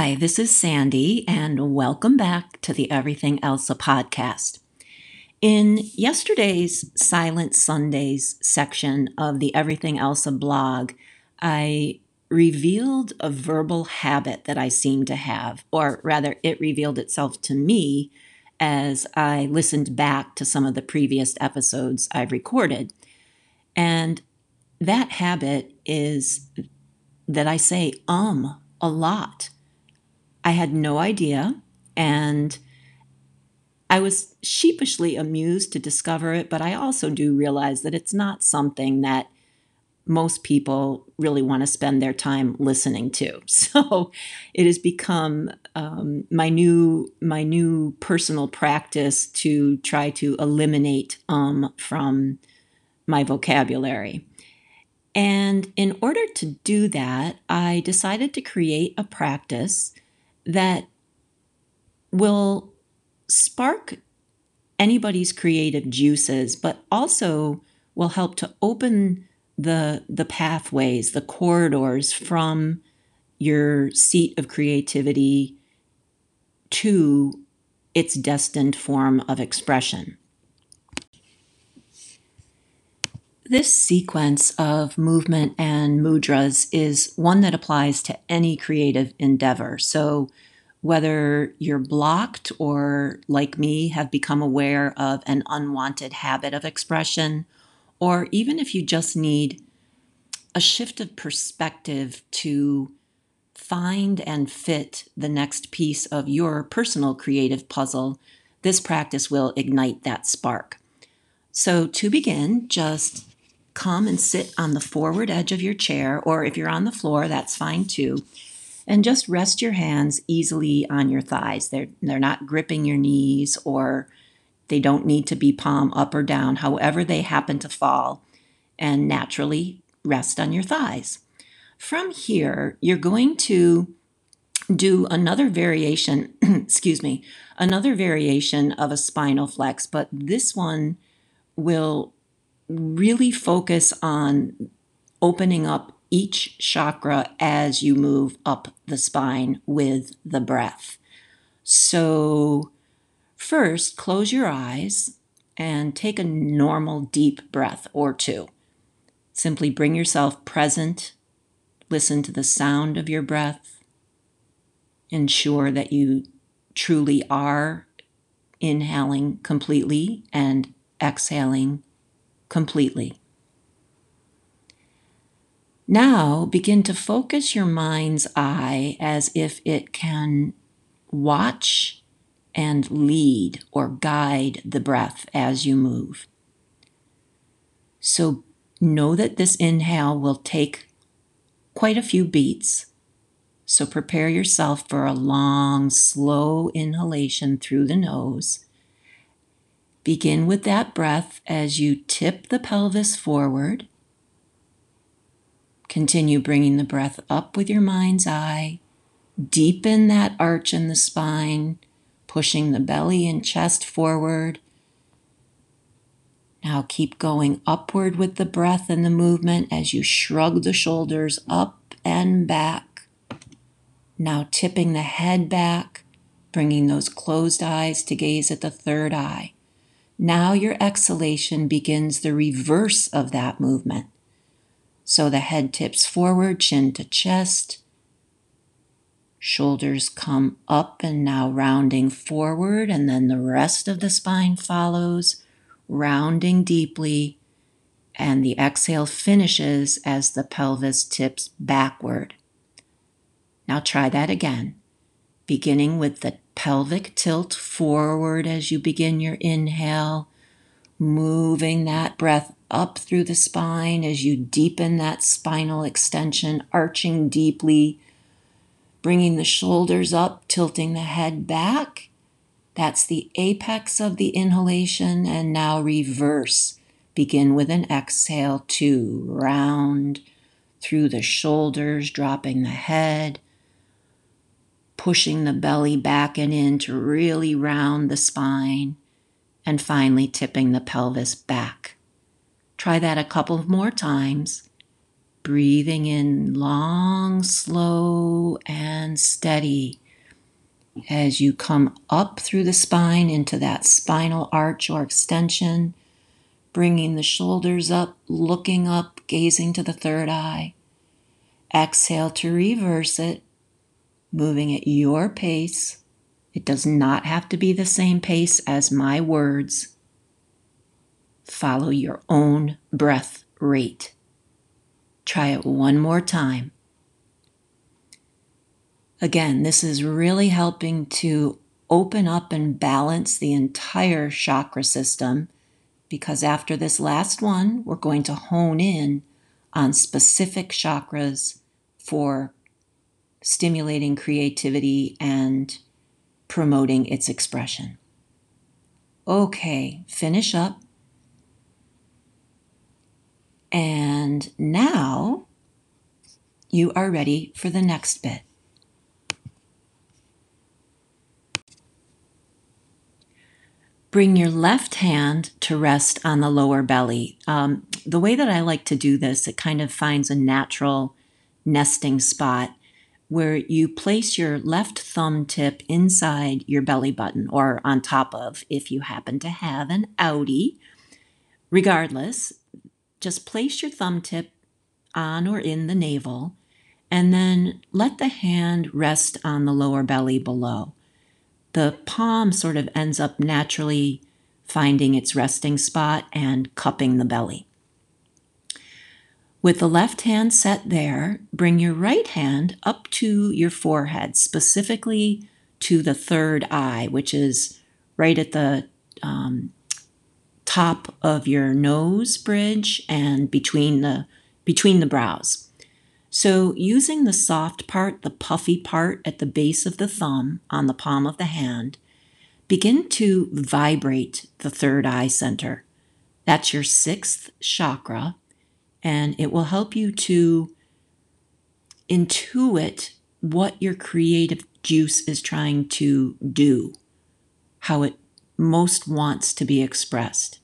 Hi, this is Sandy, and welcome back to the Everything Elsa podcast. In yesterday's Silent Sundays section of the Everything Elsa blog, I revealed a verbal habit that I seem to have, or rather, it revealed itself to me as I listened back to some of the previous episodes I've recorded. And that habit is that I say um a lot. I had no idea, and I was sheepishly amused to discover it, but I also do realize that it's not something that most people really want to spend their time listening to. So it has become um, my new my new personal practice to try to eliminate um from my vocabulary. And in order to do that, I decided to create a practice that will spark anybody's creative juices, but also will help to open the the pathways, the corridors from your seat of creativity to its destined form of expression. This sequence of movement and mudras is one that applies to any creative endeavor. So, whether you're blocked or, like me, have become aware of an unwanted habit of expression, or even if you just need a shift of perspective to find and fit the next piece of your personal creative puzzle, this practice will ignite that spark. So, to begin, just come and sit on the forward edge of your chair, or if you're on the floor, that's fine too. And just rest your hands easily on your thighs. They're, they're not gripping your knees or they don't need to be palm up or down, however, they happen to fall, and naturally rest on your thighs. From here, you're going to do another variation, excuse me, another variation of a spinal flex, but this one will really focus on opening up each chakra as you move up the spine with the breath. So, First, close your eyes and take a normal deep breath or two. Simply bring yourself present. Listen to the sound of your breath. Ensure that you truly are inhaling completely and exhaling completely. Now begin to focus your mind's eye as if it can watch and lead or guide the breath as you move. So know that this inhale will take quite a few beats. So prepare yourself for a long, slow inhalation through the nose. Begin with that breath as you tip the pelvis forward. Continue bringing the breath up with your mind's eye. Deepen that arch in the spine pushing the belly and chest forward. Now keep going upward with the breath and the movement as you shrug the shoulders up and back. Now tipping the head back, bringing those closed eyes to gaze at the third eye. Now your exhalation begins the reverse of that movement. So the head tips forward, chin to chest, Shoulders come up and now rounding forward, and then the rest of the spine follows, rounding deeply, and the exhale finishes as the pelvis tips backward. Now try that again, beginning with the pelvic tilt forward as you begin your inhale, moving that breath up through the spine as you deepen that spinal extension, arching deeply bringing the shoulders up, tilting the head back. That's the apex of the inhalation. And now reverse. Begin with an exhale to round through the shoulders, dropping the head, pushing the belly back and in to really round the spine, and finally tipping the pelvis back. Try that a couple more times breathing in long, slow, and steady as you come up through the spine into that spinal arch or extension, bringing the shoulders up, looking up, gazing to the third eye. Exhale to reverse it, moving at your pace. It does not have to be the same pace as my words. Follow your own breath rate. Try it one more time. Again, this is really helping to open up and balance the entire chakra system because after this last one, we're going to hone in on specific chakras for stimulating creativity and promoting its expression. Okay, finish up. And now you are ready for the next bit. Bring your left hand to rest on the lower belly. Um, the way that I like to do this, it kind of finds a natural nesting spot where you place your left thumb tip inside your belly button or on top of if you happen to have an outie. Regardless, just place your thumb tip on or in the navel and then let the hand rest on the lower belly below the palm sort of ends up naturally finding its resting spot and cupping the belly. With the left hand set there, bring your right hand up to your forehead, specifically to the third eye, which is right at the um, top of your nose bridge and between the between the brows. So, using the soft part, the puffy part at the base of the thumb on the palm of the hand, begin to vibrate the third eye center. That's your sixth chakra, and it will help you to intuit what your creative juice is trying to do, how it most wants to be expressed.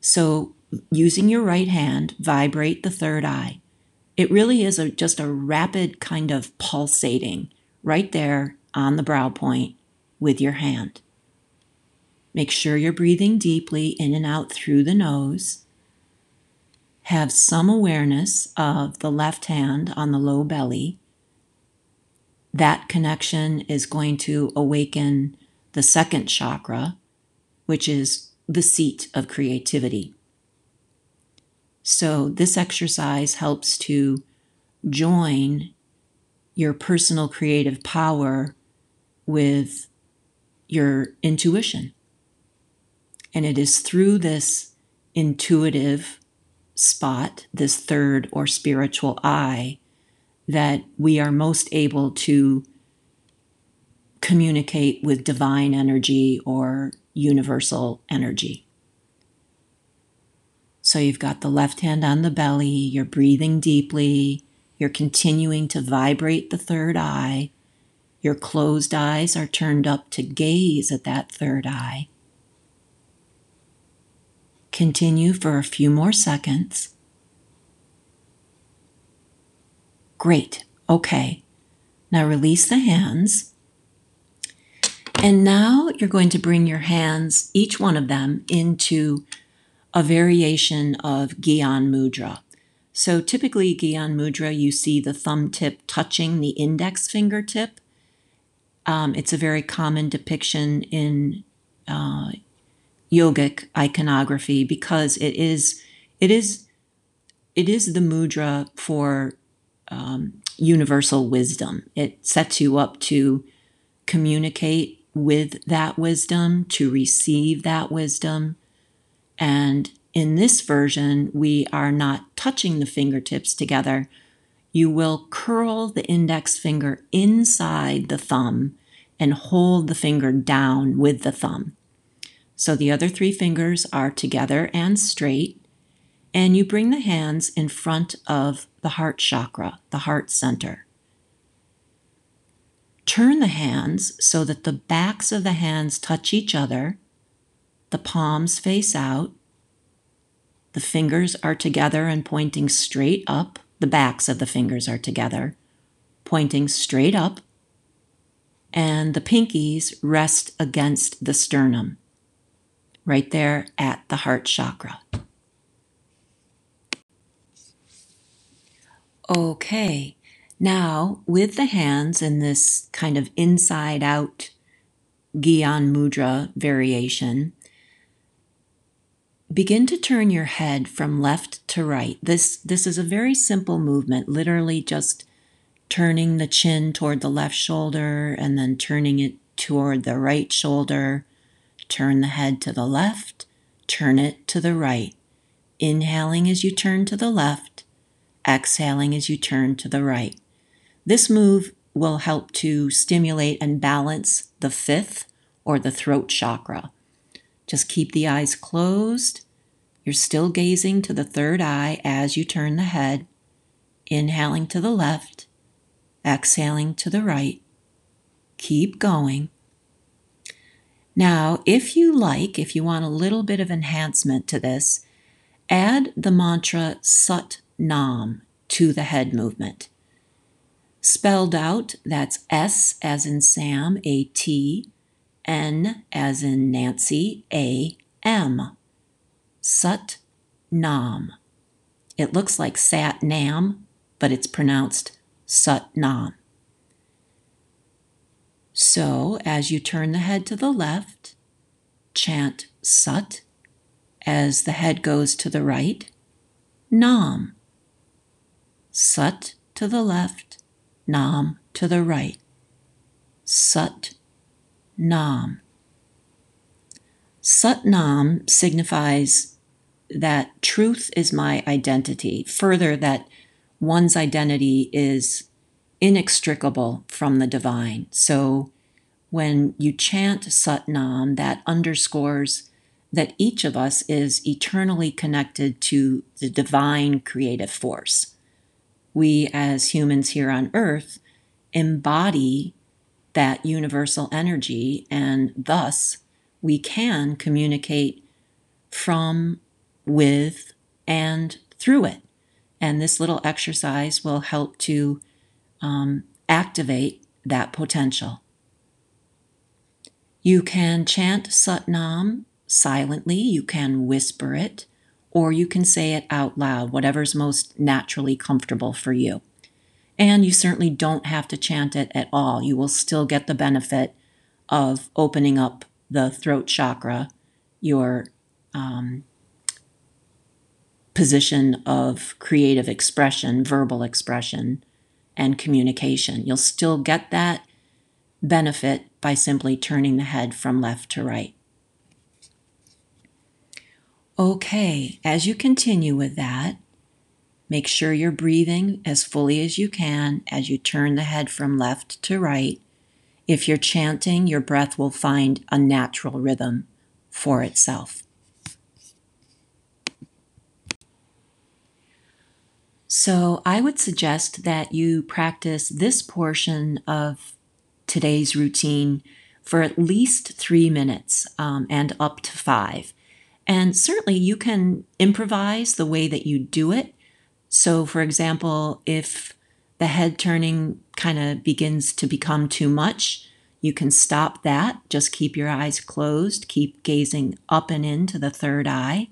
So, using your right hand, vibrate the third eye. It really is a, just a rapid kind of pulsating right there on the brow point with your hand. Make sure you're breathing deeply in and out through the nose. Have some awareness of the left hand on the low belly. That connection is going to awaken the second chakra, which is the seat of creativity. So, this exercise helps to join your personal creative power with your intuition. And it is through this intuitive spot, this third or spiritual eye, that we are most able to communicate with divine energy or universal energy. So you've got the left hand on the belly, you're breathing deeply, you're continuing to vibrate the third eye. Your closed eyes are turned up to gaze at that third eye. Continue for a few more seconds. Great. Okay. Now release the hands. And now you're going to bring your hands, each one of them, into a variation of Gyan Mudra. So typically, Gyan Mudra, you see the thumb tip touching the index fingertip. Um, it's a very common depiction in uh, yogic iconography because it is it is it is the mudra for um, universal wisdom. It sets you up to communicate with that wisdom, to receive that wisdom, and in this version, we are not touching the fingertips together. You will curl the index finger inside the thumb and hold the finger down with the thumb. So the other three fingers are together and straight, and you bring the hands in front of the heart chakra, the heart center. Turn the hands so that the backs of the hands touch each other the palms face out. The fingers are together and pointing straight up. The backs of the fingers are together, pointing straight up. And the pinkies rest against the sternum, right there at the heart chakra. Okay, now with the hands in this kind of inside out Gyan Mudra variation, begin to turn your head from left to right. This, this is a very simple movement, literally just turning the chin toward the left shoulder and then turning it toward the right shoulder. Turn the head to the left, turn it to the right. Inhaling as you turn to the left, exhaling as you turn to the right. This move will help to stimulate and balance the fifth or the throat chakra. Just keep the eyes closed. You're still gazing to the third eye as you turn the head, inhaling to the left, exhaling to the right. Keep going. Now, if you like, if you want a little bit of enhancement to this, add the mantra Sat Nam to the head movement. Spelled out, that's S as in Sam, A T, N as in Nancy, A M. Sat Nam. It looks like Sat Nam, but it's pronounced Sat Nam. So, as you turn the head to the left, chant Sat. As the head goes to the right, Nam. Sat to the left, Nam to the right. Sat Nam. Sat Nam signifies that truth is my identity, further, that one's identity is inextricable from the divine. So when you chant Sat Nam, that underscores that each of us is eternally connected to the divine creative force. We, as humans here on earth, embody that universal energy, and thus we can communicate from, with, and through it. And this little exercise will help to um, activate that potential. You can chant Satnam silently, you can whisper it, or you can say it out loud, whatever's most naturally comfortable for you. And you certainly don't have to chant it at all. You will still get the benefit of opening up the throat chakra, your um, position of creative expression, verbal expression, and communication. You'll still get that benefit by simply turning the head from left to right. Okay, as you continue with that, Make sure you're breathing as fully as you can as you turn the head from left to right. If you're chanting, your breath will find a natural rhythm for itself. So, I would suggest that you practice this portion of today's routine for at least three minutes um, and up to five. And certainly you can improvise the way that you do it. So, for example, if the head turning kind of begins to become too much, you can stop that. Just keep your eyes closed, keep gazing up and into the third eye,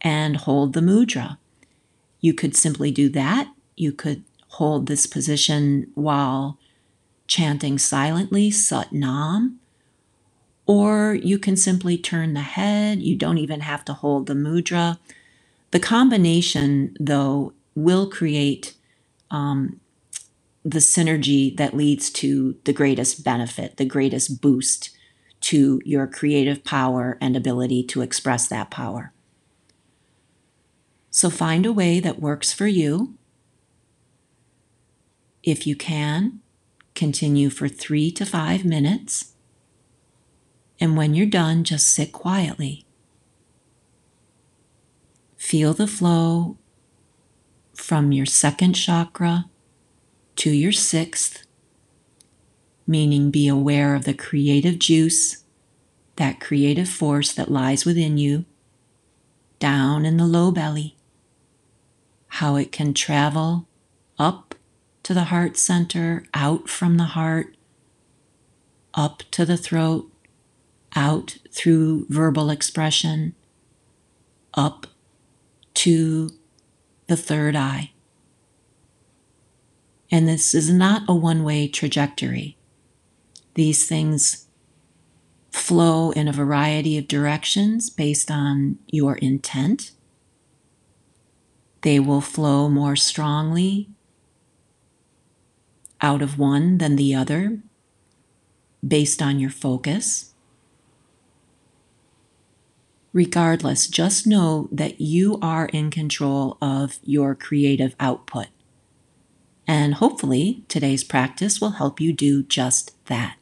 and hold the mudra. You could simply do that. You could hold this position while chanting silently, Sat Nam. Or you can simply turn the head. You don't even have to hold the mudra. The combination, though, will create um, the synergy that leads to the greatest benefit, the greatest boost to your creative power and ability to express that power. So find a way that works for you. If you can, continue for three to five minutes. And when you're done, just sit quietly. Feel the flow from your second chakra to your sixth, meaning be aware of the creative juice, that creative force that lies within you. down in the low belly, how it can travel up to the heart center, out from the heart, up to the throat, out through verbal expression, up to the third eye. And this is not a one way trajectory. These things flow in a variety of directions based on your intent. They will flow more strongly out of one than the other based on your focus. Regardless, just know that you are in control of your creative output. And hopefully, today's practice will help you do just that.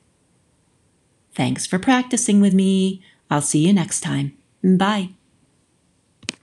Thanks for practicing with me. I'll see you next time. Bye.